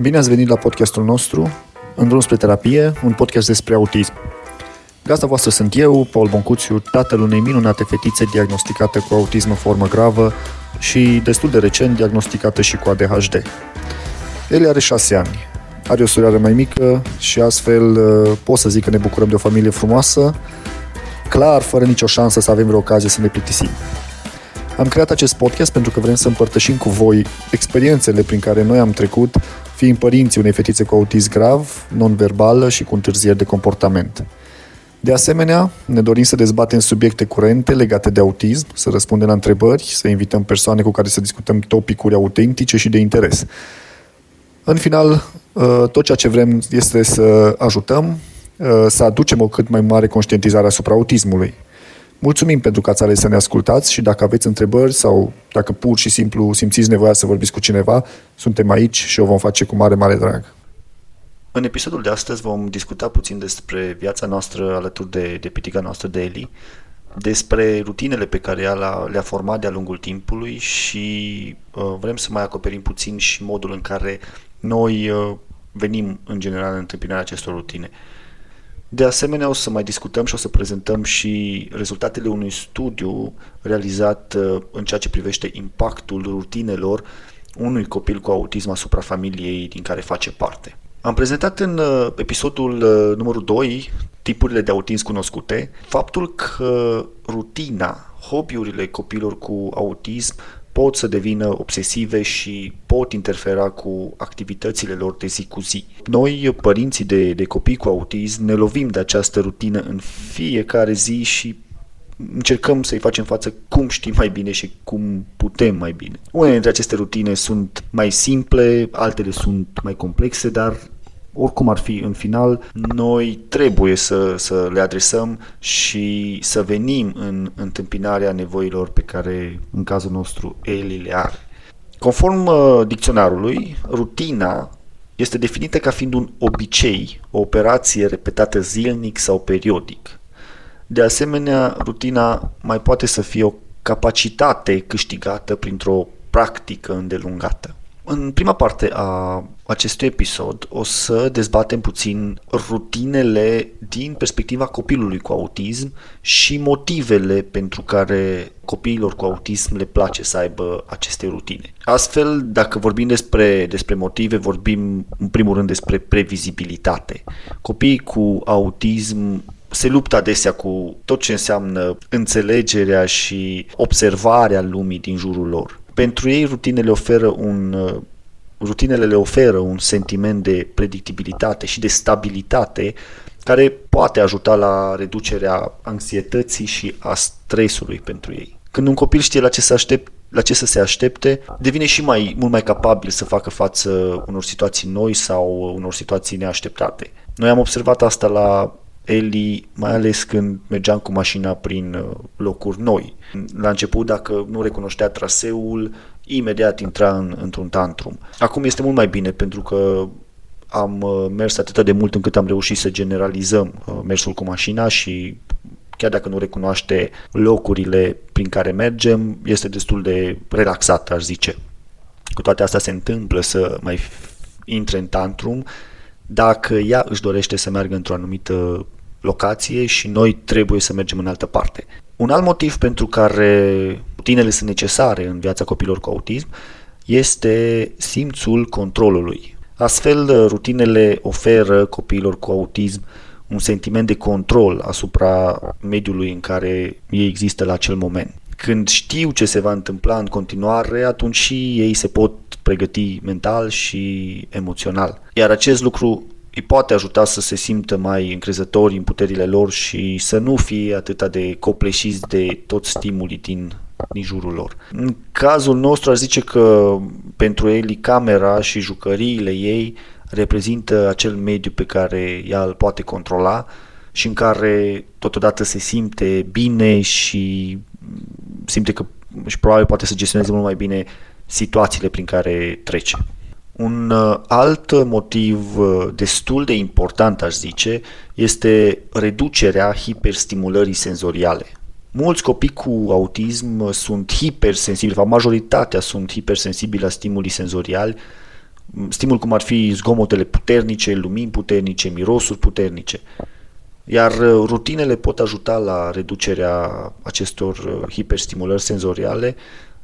Bine ați venit la podcastul nostru, În drum spre terapie, un podcast despre autism. Gazda voastră sunt eu, Paul Boncuțiu, tatăl unei minunate fetițe diagnosticată cu autism în formă gravă și destul de recent diagnosticată și cu ADHD. El are șase ani, are o surioară mai mică și astfel uh, pot să zic că ne bucurăm de o familie frumoasă, clar, fără nicio șansă să avem vreo ocazie să ne plictisim. Am creat acest podcast pentru că vrem să împărtășim cu voi experiențele prin care noi am trecut fiind părinții unei fetițe cu autism grav, non-verbală și cu întârzieri de comportament. De asemenea, ne dorim să dezbatem subiecte curente legate de autism, să răspundem la întrebări, să invităm persoane cu care să discutăm topicuri autentice și de interes. În final, uh, tot ceea ce vrem este să ajutăm, uh, să aducem o cât mai mare conștientizare asupra autismului. Mulțumim pentru că ați ales să ne ascultați și dacă aveți întrebări sau dacă pur și simplu simțiți nevoia să vorbiți cu cineva, suntem aici și o vom face cu mare, mare drag. În episodul de astăzi vom discuta puțin despre viața noastră alături de, de pitica noastră de Eli, despre rutinele pe care ea le-a format de-a lungul timpului și uh, vrem să mai acoperim puțin și modul în care noi uh, venim în general în întâmpinarea acestor rutine. Uh, de asemenea, o să mai discutăm și o să prezentăm și rezultatele unui studiu realizat uh, în ceea ce privește impactul rutinelor unui copil cu autism asupra familiei din care face parte. Am prezentat în uh, episodul uh, numărul 2, tipurile de autism cunoscute, faptul că rutina, hobby-urile copilor cu autism pot să devină obsesive și pot interfera cu activitățile lor de zi cu zi. Noi, părinții de, de copii cu autism, ne lovim de această rutină în fiecare zi și încercăm să-i facem față cum știm mai bine și cum putem mai bine. Unele dintre aceste rutine sunt mai simple, altele sunt mai complexe, dar oricum ar fi în final, noi trebuie să, să le adresăm și să venim în întâmpinarea nevoilor pe care, în cazul nostru, Eli le are. Conform uh, dicționarului, rutina este definită ca fiind un obicei, o operație repetată zilnic sau periodic. De asemenea, rutina mai poate să fie o capacitate câștigată printr-o practică îndelungată. În prima parte a acestui episod o să dezbatem puțin rutinele din perspectiva copilului cu autism și motivele pentru care copiilor cu autism le place să aibă aceste rutine. Astfel, dacă vorbim despre, despre motive, vorbim în primul rând despre previzibilitate. Copiii cu autism se luptă adesea cu tot ce înseamnă înțelegerea și observarea lumii din jurul lor. Pentru ei, rutinele oferă un uh, rutinele le oferă un sentiment de predictibilitate și de stabilitate care poate ajuta la reducerea anxietății și a stresului pentru ei. Când un copil știe la ce să aștept, la ce să se aștepte, devine și mai mult mai capabil să facă față unor situații noi sau unor situații neașteptate. Noi am observat asta la Eli, mai ales când mergeam cu mașina prin uh, locuri noi. La început, dacă nu recunoștea traseul, imediat intra în, într-un tantrum. Acum este mult mai bine pentru că am uh, mers atât de mult încât am reușit să generalizăm uh, mersul cu mașina și chiar dacă nu recunoaște locurile prin care mergem, este destul de relaxat, aș zice. Cu toate astea se întâmplă să mai intre în tantrum dacă ea își dorește să meargă într-o anumită locație și noi trebuie să mergem în altă parte. Un alt motiv pentru care rutinele sunt necesare în viața copilor cu autism este simțul controlului. Astfel, rutinele oferă copiilor cu autism un sentiment de control asupra mediului în care ei există la acel moment. Când știu ce se va întâmpla în continuare, atunci și ei se pot pregăti mental și emoțional. Iar acest lucru îi poate ajuta să se simtă mai încrezători în puterile lor și să nu fie atât de copleșiți de tot stimulii din, din jurul lor. În cazul nostru ar zice că pentru Eli camera și jucăriile ei reprezintă acel mediu pe care ea îl poate controla și în care totodată se simte bine și simte că și probabil poate să gestioneze mult mai bine situațiile prin care trece. Un uh, alt motiv uh, destul de important, aș zice, este reducerea hiperstimulării senzoriale. Mulți copii cu autism sunt hipersensibili, sau majoritatea sunt hipersensibili la stimulii senzoriali, stimul cum ar fi zgomotele puternice, lumini puternice, mirosuri puternice. Iar uh, rutinele pot ajuta la reducerea acestor uh, hiperstimulări senzoriale,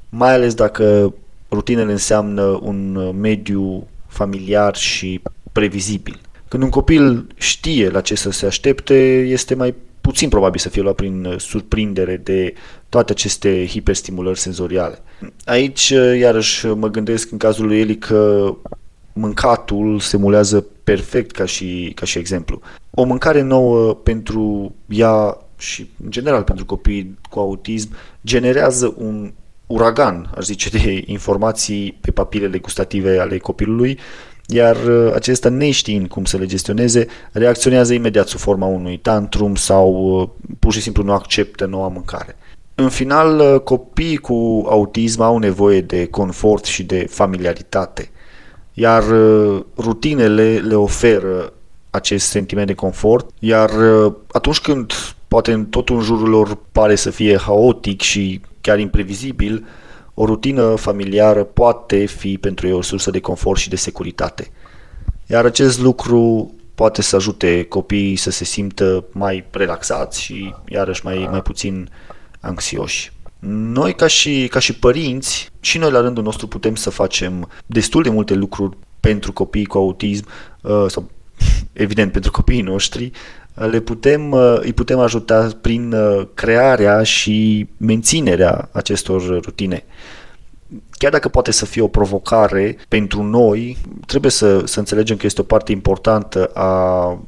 mai ales dacă rutinele înseamnă un uh, mediu familiar și previzibil. Când un copil știe la ce să se aștepte, este mai puțin probabil să fie luat prin surprindere de toate aceste hiperstimulări senzoriale. Aici, iarăși, mă gândesc în cazul lui Eli că mâncatul se mulează perfect ca și, ca și exemplu. O mâncare nouă pentru ea și, în general, pentru copii cu autism, generează un uragan, aș zice, de informații pe papilele gustative ale copilului, iar uh, acesta, neștiind cum să le gestioneze, reacționează imediat sub forma unui tantrum sau uh, pur și simplu nu acceptă noua mâncare. În final, uh, copiii cu autism au nevoie de confort și de familiaritate, iar rutinele le oferă acest sentiment de confort, iar atunci când poate în tot în jurul lor pare să fie haotic și chiar imprevizibil, o rutină familiară poate fi pentru ei o sursă de confort și de securitate. Iar acest lucru poate să ajute copiii să se simtă mai relaxați și iarăși mai, mai puțin anxioși. Noi ca și, ca și părinți, și noi la rândul nostru putem să facem destul de multe lucruri pentru copiii cu autism uh, sau evident pentru copiii noștri, le putem, uh, îi putem ajuta prin uh, crearea și menținerea acestor rutine. Chiar dacă poate să fie o provocare pentru noi, trebuie să, să înțelegem că este o parte importantă a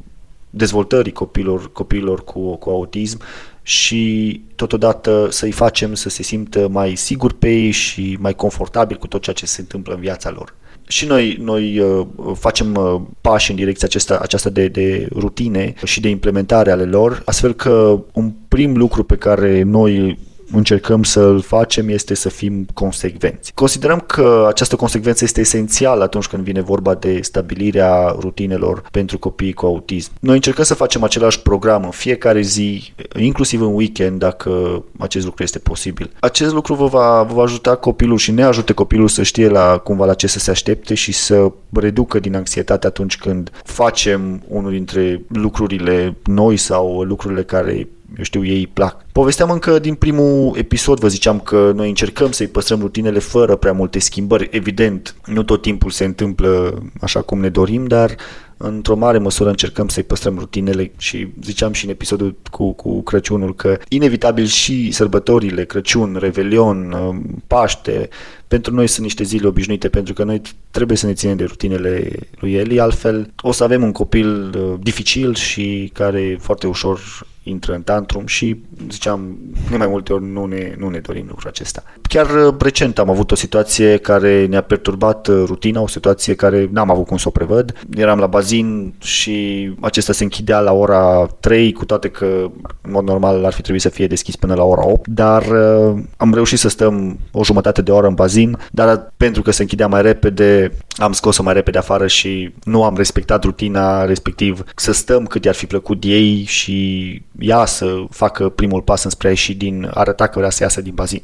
dezvoltării copiilor, copiilor cu, cu autism și totodată să-i facem să se simtă mai siguri pe ei și mai confortabil cu tot ceea ce se întâmplă în viața lor și noi, noi uh, facem uh, pași în direcția aceasta, aceasta de, de rutine și de implementare ale lor, astfel că un prim lucru pe care noi încercăm să-l facem este să fim consecvenți. Considerăm că această consecvență este esențială atunci când vine vorba de stabilirea rutinelor pentru copiii cu autism. Noi încercăm să facem același program în fiecare zi, inclusiv în weekend, dacă acest lucru este posibil. Acest lucru vă va, vă va ajuta copilul și ne ajută copilul să știe la cumva la ce să se aștepte și să reducă din anxietate atunci când facem unul dintre lucrurile noi sau lucrurile care eu știu, ei îi plac. Povesteam încă din primul episod, vă ziceam că noi încercăm să-i păstrăm rutinele fără prea multe schimbări. Evident, nu tot timpul se întâmplă așa cum ne dorim, dar într-o mare măsură încercăm să-i păstrăm rutinele și ziceam și în episodul cu, cu Crăciunul că inevitabil și sărbătorile, Crăciun, Revelion, Paște, pentru noi sunt niște zile obișnuite pentru că noi trebuie să ne ținem de rutinele lui Eli, altfel o să avem un copil uh, dificil și care foarte ușor intră în tantrum și, ziceam, de mai multe ori nu ne, nu ne dorim lucrul acesta. Chiar uh, recent am avut o situație care ne-a perturbat uh, rutina, o situație care n-am avut cum să o prevăd. Eram la bazin și acesta se închidea la ora 3, cu toate că, în mod normal, ar fi trebuit să fie deschis până la ora 8, dar uh, am reușit să stăm o jumătate de oră în bazin, dar pentru că se închidea mai repede, am scos-o mai repede afară și nu am respectat rutina, respectiv să stăm cât i-ar fi plăcut ei și ea să facă primul pas înspre a ieși din, arăta că vrea să iasă din bazin.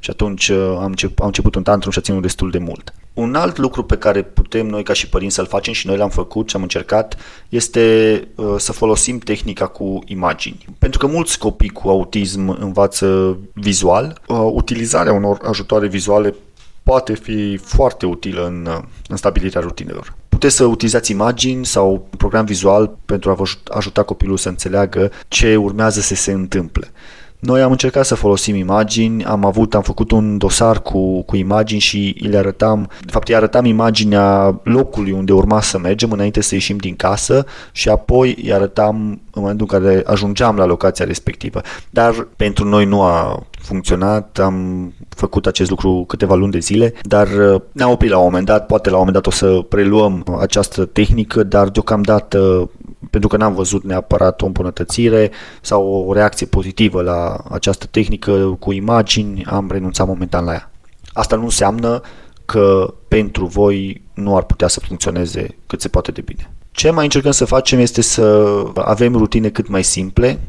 Și atunci uh, am, început, am început un tantrum și a ținut destul de mult. Un alt lucru pe care putem noi ca și părinți să-l facem și noi l-am făcut și am încercat este uh, să folosim tehnica cu imagini. Pentru că mulți copii cu autism învață vizual, uh, utilizarea unor ajutoare vizuale poate fi foarte utilă în, uh, în stabilirea rutinelor. Puteți să utilizați imagini sau un program vizual pentru a vă ajuta copilul să înțeleagă ce urmează să se întâmple. Noi am încercat să folosim imagini, am avut, am făcut un dosar cu, cu imagini și le arătam, de fapt îi arătam imaginea locului unde urma să mergem înainte să ieșim din casă și apoi îi arătam în momentul în care ajungeam la locația respectivă. Dar pentru noi nu a funcționat, am făcut acest lucru câteva luni de zile, dar uh, ne-am oprit la un moment dat, poate la un moment dat o să preluăm această tehnică, dar deocamdată pentru că n-am văzut neapărat o îmbunătățire sau o reacție pozitivă la această tehnică cu imagini, am renunțat momentan la ea. Asta nu înseamnă că pentru voi nu ar putea să funcționeze cât se poate de bine. Ce mai încercăm să facem este să avem rutine cât mai simple,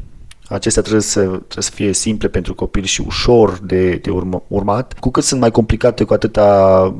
acestea trebuie să, trebuie să fie simple pentru copil și ușor de, de urmă, urmat. Cu cât sunt mai complicate, cu atât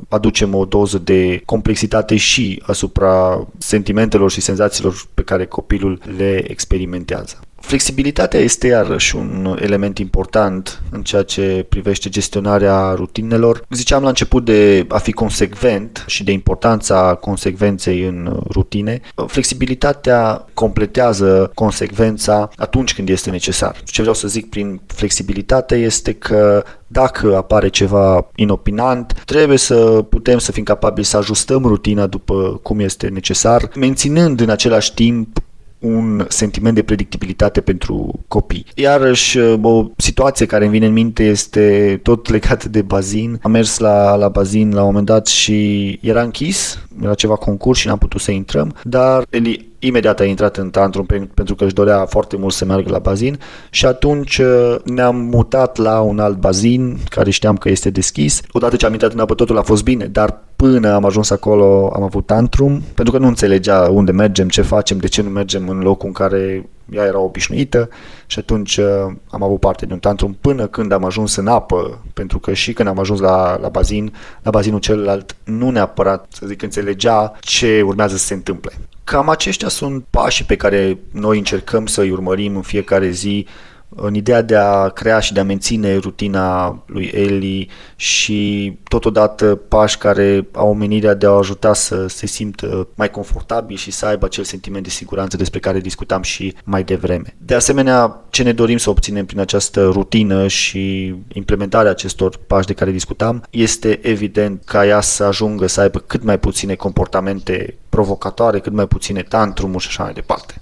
aducem o doză de complexitate și asupra sentimentelor și senzațiilor pe care copilul le experimentează. Flexibilitatea este iarăși un element important în ceea ce privește gestionarea rutinelor. Ziceam la început de a fi consecvent și de importanța consecvenței în rutine. Flexibilitatea completează consecvența atunci când este necesar. Ce vreau să zic prin flexibilitate este că dacă apare ceva inopinant, trebuie să putem să fim capabili să ajustăm rutina după cum este necesar, menținând în același timp un sentiment de predictibilitate pentru copii. Iarăși, o situație care îmi vine în minte este tot legată de bazin. Am mers la, la bazin la un moment dat și era închis, era ceva concurs și n-am putut să intrăm, dar Eli imediat a intrat în tantrum pentru că își dorea foarte mult să meargă la bazin și atunci uh, ne-am mutat la un alt bazin care știam că este deschis. Odată ce am intrat în apă totul a fost bine, dar până am ajuns acolo am avut tantrum pentru că nu înțelegea unde mergem, ce facem, de ce nu mergem în locul în care ea era obișnuită și atunci uh, am avut parte de un tantrum până când am ajuns în apă, pentru că și când am ajuns la, la bazin, la bazinul celălalt nu neapărat, să zic, înțelegea ce urmează să se întâmple. Cam aceștia sunt pașii pe care noi încercăm să-i urmărim în fiecare zi în ideea de a crea și de a menține rutina lui Eli și totodată pași care au menirea de a ajuta să se simtă mai confortabil și să aibă acel sentiment de siguranță despre care discutam și mai devreme. De asemenea, ce ne dorim să obținem prin această rutină și implementarea acestor pași de care discutam este evident ca ea să ajungă să aibă cât mai puține comportamente provocatoare, cât mai puține tantrumuri și așa mai departe.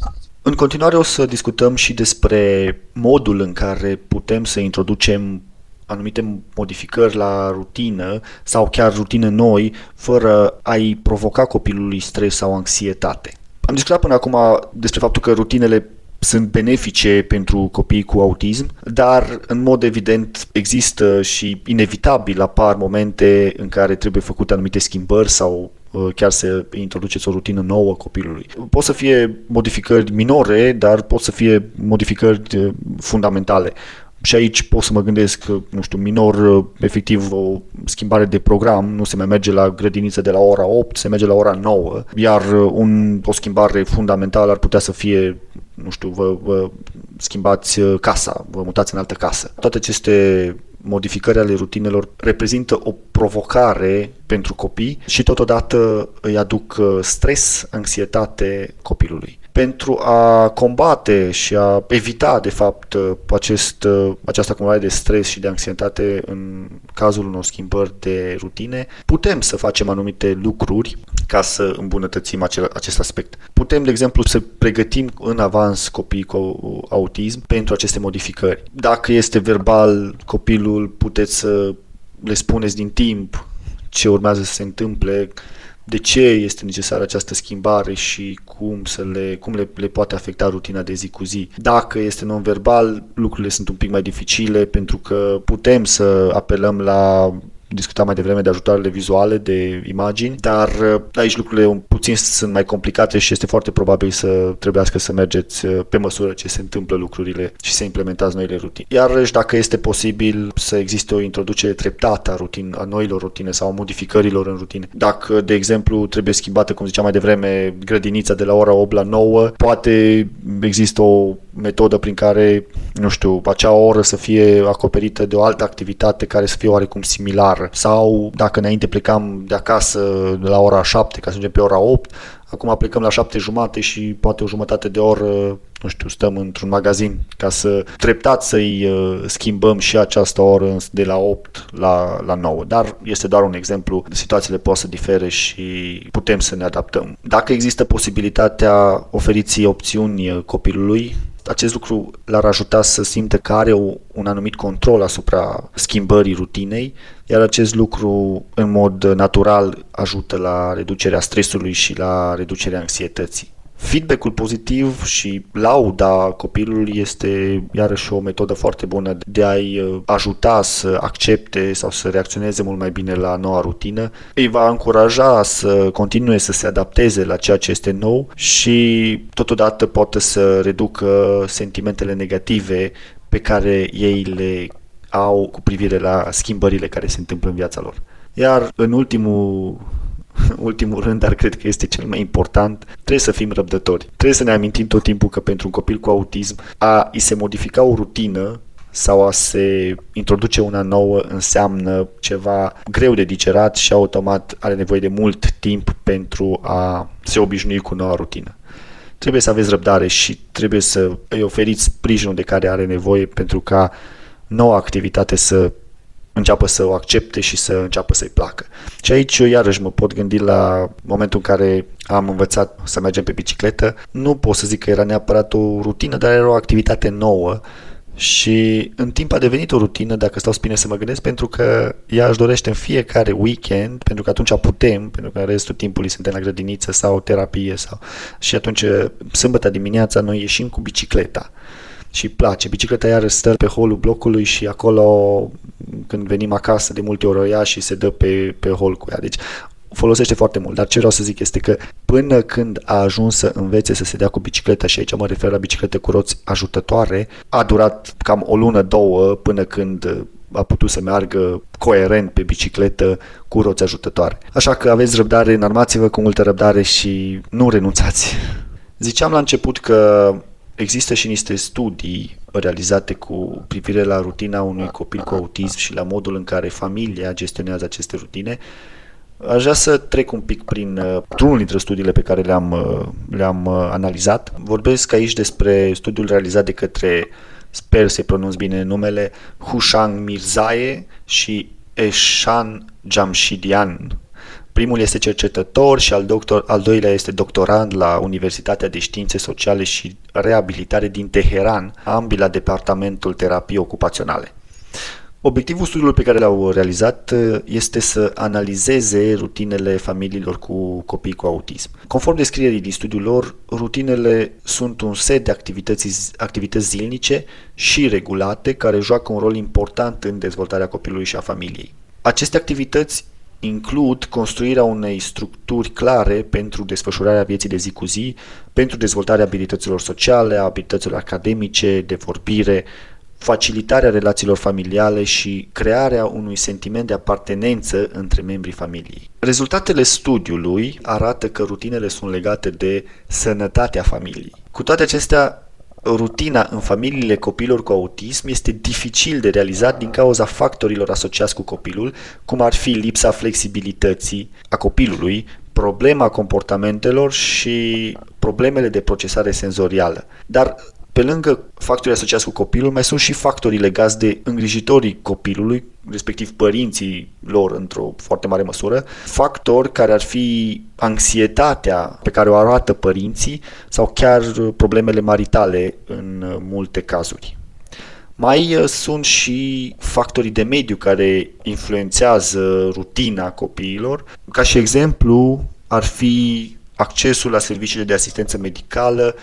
În continuare o să discutăm și despre modul în care putem să introducem anumite modificări la rutină sau chiar rutine noi fără a-i provoca copilului stres sau anxietate. Am discutat până acum despre faptul că rutinele sunt benefice pentru copiii cu autism, dar în mod evident există și inevitabil apar momente în care trebuie făcute anumite schimbări sau uh, chiar să introduceți o rutină nouă copilului. Pot să fie modificări minore, dar pot să fie modificări uh, fundamentale. Și aici pot să mă gândesc, nu știu, minor, uh, efectiv o schimbare de program, nu se mai merge la grădiniță de la ora 8, se merge la ora 9, iar un, o schimbare fundamentală ar putea să fie nu știu, vă, vă schimbați uh, casa, vă mutați în altă casă. Toate aceste modificări ale rutinelor reprezintă o provocare pentru copii și totodată îi aduc uh, stres, anxietate copilului pentru a combate și a evita, de fapt, acest, această acumulare de stres și de anxietate în cazul unor schimbări de rutine, putem să facem anumite lucruri ca să îmbunătățim acel, acest aspect. Putem, de exemplu, să pregătim în avans copiii cu autism pentru aceste modificări. Dacă este verbal copilul, puteți să le spuneți din timp ce urmează să se întâmple, de ce este necesară această schimbare și cum, să le, cum le, le poate afecta rutina de zi cu zi. Dacă este non-verbal, lucrurile sunt un pic mai dificile pentru că putem să apelăm la discutam mai devreme de ajutoarele vizuale, de imagini, dar uh, aici lucrurile puțin sunt mai complicate și este foarte probabil să trebuiască să mergeți uh, pe măsură ce se întâmplă lucrurile și să implementați noile rutine. Iarăși, dacă este posibil să existe o introducere treptată a, rutin, a noilor rutine sau a modificărilor în rutine. Dacă, de exemplu, trebuie schimbată, cum ziceam mai devreme, grădinița de la ora 8 la 9, poate există o metodă prin care, nu știu, acea oră să fie acoperită de o altă activitate care să fie oarecum similară. Sau dacă înainte plecam de acasă de la ora 7 ca să ajungem pe ora 8, acum plecăm la 7 jumate și poate o jumătate de oră, nu știu, stăm într-un magazin ca să treptat să-i uh, schimbăm și această oră de la 8 la, la 9. Dar este doar un exemplu, situațiile pot să difere și putem să ne adaptăm. Dacă există posibilitatea, oferiți opțiuni copilului acest lucru l-ar ajuta să simtă că are un anumit control asupra schimbării rutinei, iar acest lucru în mod natural ajută la reducerea stresului și la reducerea anxietății. Feedback-ul pozitiv și lauda copilului este iarăși o metodă foarte bună de a-i uh, ajuta să accepte sau să reacționeze mult mai bine la noua rutină. Îi va încuraja să continue să se adapteze la ceea ce este nou și totodată poate să reducă sentimentele negative pe care ei le au cu privire la schimbările care se întâmplă în viața lor. Iar în ultimul ultimul rând, dar cred că este cel mai important, trebuie să fim răbdători. Trebuie să ne amintim tot timpul că pentru un copil cu autism a îi se modifica o rutină sau a se introduce una nouă înseamnă ceva greu de digerat și automat are nevoie de mult timp pentru a se obișnui cu noua rutină. Trebuie să aveți răbdare și trebuie să îi oferiți sprijinul de care are nevoie pentru ca noua activitate să înceapă să o accepte și să înceapă să-i placă. Și aici eu iarăși mă pot gândi la momentul în care am învățat să mergem pe bicicletă. Nu pot să zic că era neapărat o rutină, dar era o activitate nouă și în timp a devenit o rutină, dacă stau bine să mă gândesc, pentru că ea își dorește în fiecare weekend, pentru că atunci putem, pentru că în restul timpului suntem la grădiniță sau terapie sau... și atunci sâmbătă dimineața noi ieșim cu bicicleta și place. Bicicleta iar stă pe holul blocului și acolo când venim acasă de multe ori o ia și se dă pe, pe hol cu ea. Deci folosește foarte mult, dar ce vreau să zic este că până când a ajuns să învețe să se dea cu bicicleta și aici mă refer la biciclete cu roți ajutătoare, a durat cam o lună, două până când a putut să meargă coerent pe bicicletă cu roți ajutătoare. Așa că aveți răbdare, înarmați-vă cu multă răbdare și nu renunțați. Ziceam la început că Există și niște studii realizate cu privire la rutina unui copil cu autism și la modul în care familia gestionează aceste rutine. Aș vrea să trec un pic prin uh, unul dintre studiile pe care le-am, uh, le-am uh, analizat. Vorbesc aici despre studiul realizat de către, sper să-i pronunț bine numele, Hushang Mirzae și Eshan Jamshidian, Primul este cercetător și al, doctor, al doilea este doctorand la Universitatea de Științe Sociale și Reabilitare din Teheran, ambii la Departamentul Terapii Ocupaționale. Obiectivul studiului pe care l-au realizat uh, este să analizeze rutinele familiilor cu copii cu autism. Conform descrierii din studiul lor, rutinele sunt un set de activități, activități zilnice și regulate care joacă un rol important în dezvoltarea copilului și a familiei. Aceste activități includ construirea unei structuri clare pentru desfășurarea vieții de zi cu zi, pentru dezvoltarea abilităților sociale, abilităților academice, de vorbire, facilitarea relațiilor familiale și crearea unui sentiment de apartenență între membrii familiei. Rezultatele studiului arată că rutinele sunt legate de sănătatea familiei. Cu toate acestea, rutina în familiile copilor cu autism este dificil de realizat din cauza factorilor asociați cu copilul, cum ar fi lipsa flexibilității a copilului, problema comportamentelor și problemele de procesare senzorială. Dar pe lângă factorii asociați cu copilul, mai sunt și factorii legați de îngrijitorii copilului, respectiv părinții lor într-o foarte mare măsură, factori care ar fi anxietatea pe care o arată părinții sau chiar problemele maritale în multe cazuri. Mai uh, sunt și factorii de mediu care influențează rutina copiilor. Ca și exemplu, ar fi accesul la serviciile de asistență medicală,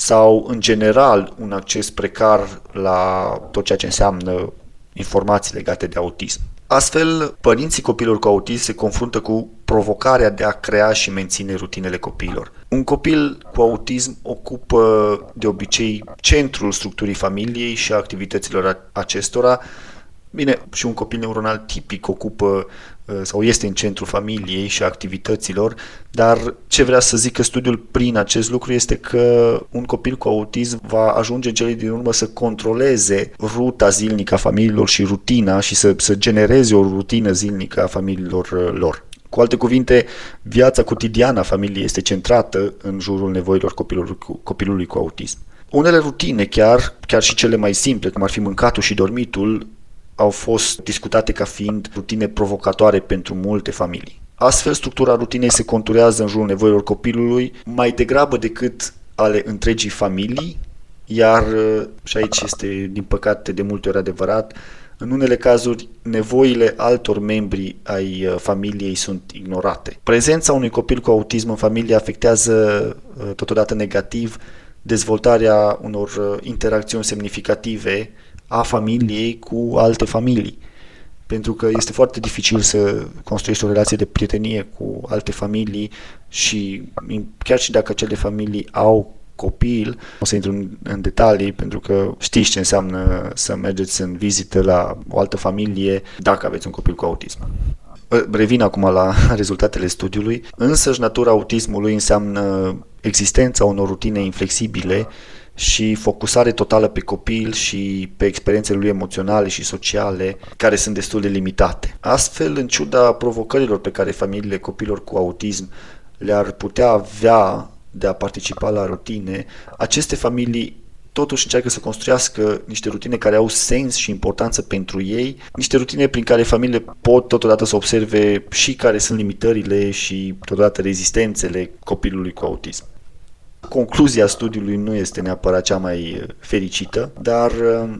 sau, în general, un acces precar la tot ceea ce înseamnă informații legate de autism. Astfel, părinții copilor cu autism se confruntă cu provocarea de a crea și menține rutinele copiilor. Un copil cu autism ocupă de obicei centrul structurii familiei și a activităților acestora, Bine, și un copil neuronal tipic ocupă uh, sau este în centrul familiei și a activităților, dar ce vrea să zică studiul prin acest lucru este că un copil cu autism va ajunge în cele din urmă să controleze ruta zilnică a familiilor și rutina și să, să genereze o rutină zilnică a familiilor uh, lor. Cu alte cuvinte, viața cotidiană a familiei este centrată în jurul nevoilor copilului cu, copilului cu autism. Unele rutine, chiar, chiar și cele mai simple, cum ar fi mâncatul și dormitul, au fost discutate ca fiind rutine provocatoare pentru multe familii. Astfel, structura rutinei se conturează în jurul nevoilor copilului mai degrabă decât ale întregii familii, iar, și aici este din păcate de multe ori adevărat, În unele cazuri, nevoile altor membri ai uh, familiei sunt ignorate. Prezența unui copil cu autism în familie afectează uh, totodată negativ dezvoltarea unor uh, interacțiuni semnificative a familiei cu alte familii. Pentru că este foarte dificil să construiești o relație de prietenie cu alte familii și chiar și dacă acele familii au copil, o să intru în, în detalii pentru că știți ce înseamnă să mergeți în vizită la o altă familie dacă aveți un copil cu autism. Revin acum la rezultatele studiului. Însăși natura autismului înseamnă existența unor rutine inflexibile și focusare totală pe copil și pe experiențele lui emoționale și sociale, care sunt destul de limitate. Astfel, în ciuda provocărilor pe care familiile copilor cu autism le-ar putea avea de a participa la rutine, aceste familii totuși încearcă să construiască niște rutine care au sens și importanță pentru ei, niște rutine prin care familiile pot totodată să observe și care sunt limitările și totodată rezistențele copilului cu autism. Concluzia studiului nu este neapărat cea mai fericită, dar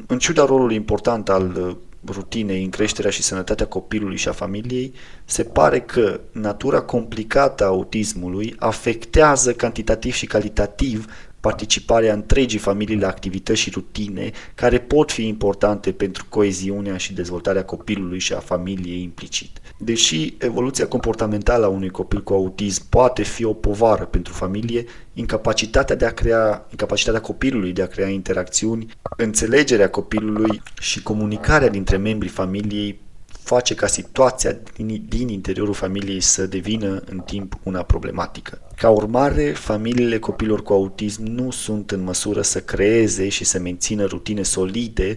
în ciuda rolului important al rutinei în creșterea și sănătatea copilului și a familiei, se pare că natura complicată a autismului afectează cantitativ și calitativ participarea întregii familii la activități și rutine care pot fi importante pentru coeziunea și dezvoltarea copilului și a familiei implicit. Deși evoluția comportamentală a unui copil cu autism poate fi o povară pentru familie, incapacitatea de a crea, incapacitatea copilului de a crea interacțiuni, înțelegerea copilului și comunicarea dintre membrii familiei face ca situația din, din interiorul familiei să devină în timp una problematică. Ca urmare, familiile copilor cu autism nu sunt în măsură să creeze și să mențină rutine solide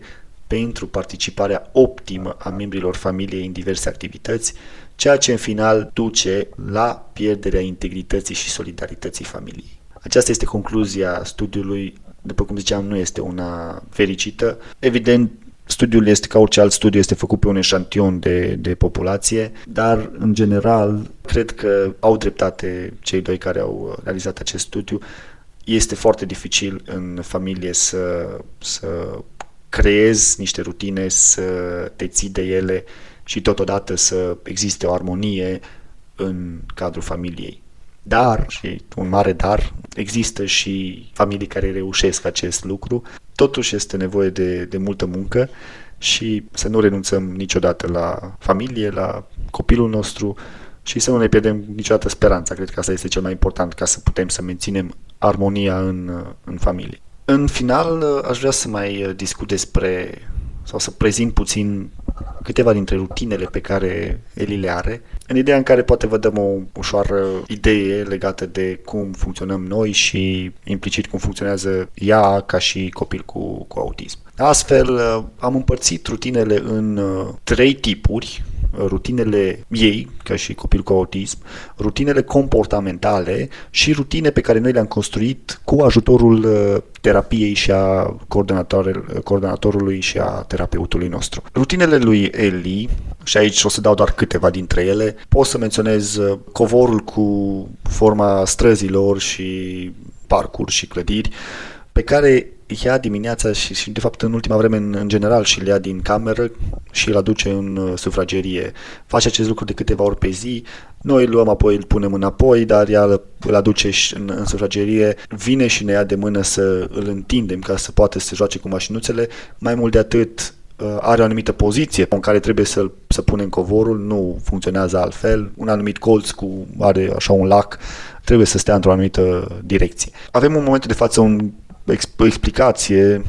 pentru participarea optimă a membrilor familiei în diverse activități, ceea ce în final duce la pierderea integrității și solidarității familiei. Aceasta este concluzia studiului, după cum ziceam, nu este una fericită. Evident, Studiul este ca orice alt studiu, este făcut pe un eșantion de, de populație, dar în general cred că au dreptate cei doi care au realizat acest studiu. Este foarte dificil în familie să, să creezi niște rutine, să te ții de ele și totodată să existe o armonie în cadrul familiei. Dar, și un mare dar, există și familii care reușesc acest lucru. Totuși este nevoie de, de multă muncă și să nu renunțăm niciodată la familie, la copilul nostru și să nu ne pierdem niciodată speranța. Cred că asta este cel mai important ca să putem să menținem armonia în, în familie. În final, aș vrea să mai discut despre sau să prezint puțin câteva dintre rutinele pe care Eli le are, în ideea în care poate vă dăm o ușoară idee legată de cum funcționăm noi și implicit cum funcționează ea ca și copil cu, cu autism. Astfel, am împărțit rutinele în uh, trei tipuri, rutinele ei, ca și copil cu autism, rutinele comportamentale și rutine pe care noi le-am construit cu ajutorul uh, terapiei și a coordonatorului și a terapeutului nostru. Rutinele lui Eli, și aici o să dau doar câteva dintre ele, pot să menționez uh, covorul cu forma străzilor și parcuri și clădiri, pe care ia dimineața și, și de fapt în ultima vreme în, în general și îl ia din cameră și îl aduce în uh, sufragerie. Face acest lucru de câteva ori pe zi, noi îl luăm apoi îl punem înapoi, dar ea îl aduce și în, în sufragerie, vine și ne ia de mână să îl întindem ca să poată să se joace cu mașinuțele. Mai mult de atât, uh, are o anumită poziție în care trebuie să, să punem covorul, nu funcționează altfel, un anumit colț cu are așa un lac, trebuie să stea într-o anumită direcție. Avem în momentul de față un o explicație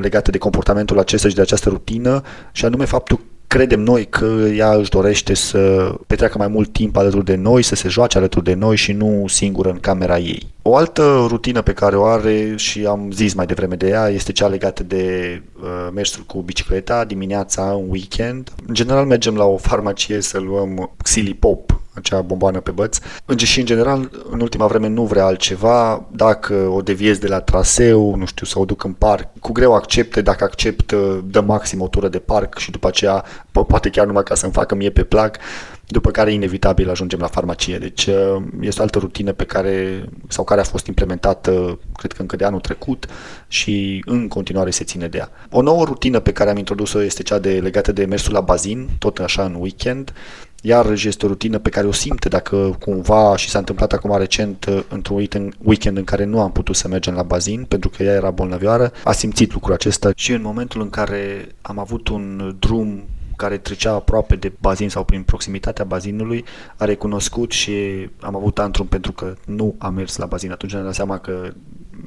legată de comportamentul acesta și de această rutină și anume faptul credem noi că ea își dorește să petreacă mai mult timp alături de noi, să se joace alături de noi și nu singură în camera ei. O altă rutină pe care o are și am zis mai devreme de ea este cea legată de uh, mersul cu bicicleta dimineața, în weekend. În general mergem la o farmacie să luăm Xilipop, acea bomboană pe băț. Și în general, în ultima vreme nu vrea altceva, dacă o deviez de la traseu, nu știu, să o duc în parc, cu greu accepte, dacă accept, dă maxim o tură de parc și după aceea, poate chiar numai ca să-mi facă mie pe plac, după care inevitabil ajungem la farmacie. Deci uh, este o altă rutină pe care, sau care a fost implementată, cred că încă de anul trecut și în continuare se ține de ea. O nouă rutină pe care am introdus-o este cea de legată de mersul la bazin, tot așa în weekend. Iarăși este o rutină pe care o simte dacă cumva și s-a întâmplat acum recent uh, într-un weekend în care nu am putut să mergem la bazin pentru că ea era bolnăvioară, a simțit lucrul acesta și în momentul în care am avut un drum care trecea aproape de bazin sau prin proximitatea bazinului, a recunoscut și am avut antrum pentru că nu a mers la bazin. Atunci ne-am dat seama că,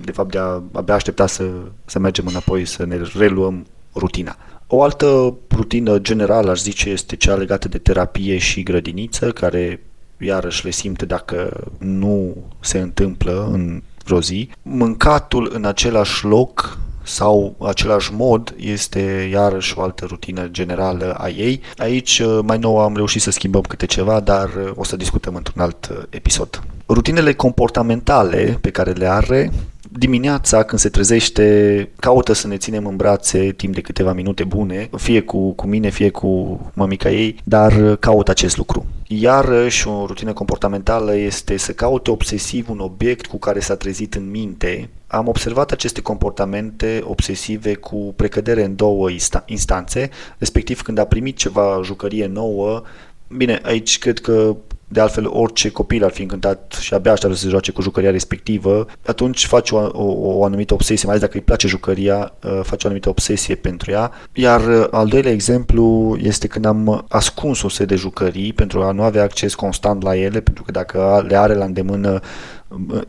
de fapt, de a, abia aștepta să, să mergem înapoi, să ne reluăm rutina. O altă rutină generală, aș zice, este cea legată de terapie și grădiniță, care iarăși le simte dacă nu se întâmplă în vreo zi. Mâncatul în același loc sau același mod este iarăși o altă rutină generală a ei. Aici uh, mai nou am reușit să schimbăm câte ceva, dar uh, o să discutăm într-un alt uh, episod. Rutinele comportamentale pe care le are dimineața când se trezește caută să ne ținem în brațe timp de câteva minute bune, fie cu, cu mine, fie cu mămica ei, dar caută acest lucru. Iarăși, o rutină comportamentală este să caute obsesiv un obiect cu care s-a trezit în minte. Am observat aceste comportamente obsesive cu precădere în două instanțe, respectiv când a primit ceva jucărie nouă, Bine, aici cred că de altfel orice copil ar fi încântat și abia așteaptă să se joace cu jucăria respectivă, atunci face o, o, o anumită obsesie, mai ales dacă îi place jucăria, uh, face o anumită obsesie pentru ea. Iar uh, al doilea exemplu este când am ascuns o serie de jucării pentru a nu avea acces constant la ele, pentru că dacă le are la îndemână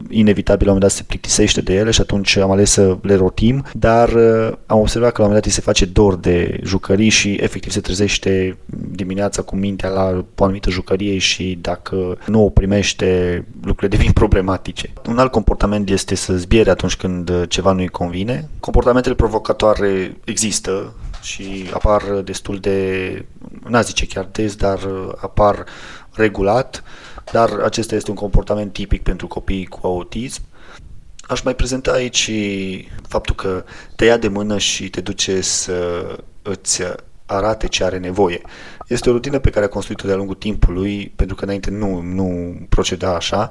inevitabil la un moment dat se plictisește de ele și atunci am ales să le rotim, dar uh, am observat că la un moment dat îi se face dor de jucării și efectiv se trezește dimineața cu mintea la o anumită jucărie și dacă nu o primește, lucrurile devin problematice. Un alt comportament este să zbiere atunci când ceva nu-i convine. Comportamentele provocatoare există și apar destul de, n-aș zice chiar des, dar apar regulat dar acesta este un comportament tipic pentru copiii cu autism. Aș mai prezenta aici faptul că te ia de mână și te duce să îți arate ce are nevoie. Este o rutină pe care a construit-o de-a lungul timpului, pentru că înainte nu, nu proceda așa,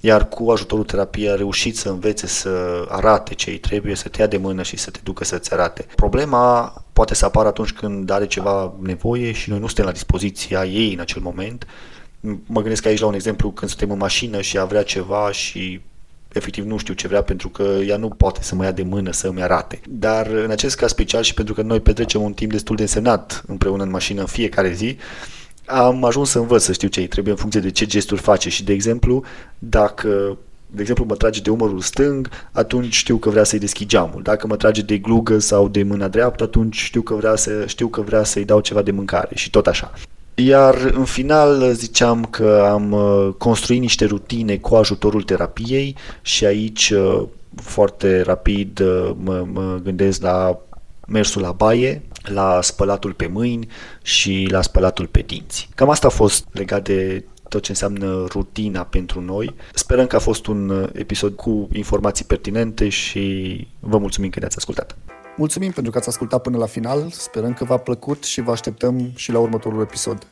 iar cu ajutorul terapiei a reușit să învețe să arate ce îi trebuie, să te ia de mână și să te ducă să-ți arate. Problema poate să apară atunci când are ceva nevoie și noi nu suntem la dispoziția ei în acel moment Mă gândesc aici la un exemplu când suntem în mașină și a vrea ceva și efectiv nu știu ce vrea pentru că ea nu poate să mă ia de mână să îmi arate. Dar în acest caz special și pentru că noi petrecem un timp destul de însemnat împreună în mașină în fiecare zi, am ajuns să învăț să știu ce îi trebuie în funcție de ce gesturi face și de exemplu dacă de exemplu, mă trage de umărul stâng, atunci știu că vrea să-i deschid geamul. Dacă mă trage de glugă sau de mâna dreaptă, atunci știu că vrea, să, știu că vrea să-i dau ceva de mâncare și tot așa. Iar în final ziceam că am uh, construit niște rutine cu ajutorul terapiei și aici uh, foarte rapid uh, mă, mă gândesc la mersul la baie, la spălatul pe mâini și la spălatul pe dinți. Cam asta a fost legat de tot ce înseamnă rutina pentru noi. Sperăm că a fost un episod cu informații pertinente și vă mulțumim că ne-ați ascultat. Mulțumim pentru că ați ascultat până la final, sperăm că v-a plăcut și vă așteptăm și la următorul episod.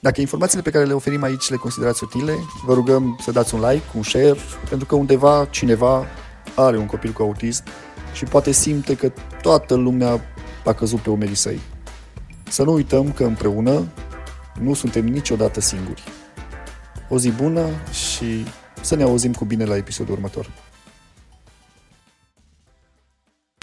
Dacă informațiile pe care le oferim aici le considerați utile, vă rugăm să dați un like, un share, pentru că undeva cineva are un copil cu autism și poate simte că toată lumea a căzut pe umerii săi. Să nu uităm că împreună nu suntem niciodată singuri. O zi bună și să ne auzim cu bine la episodul următor.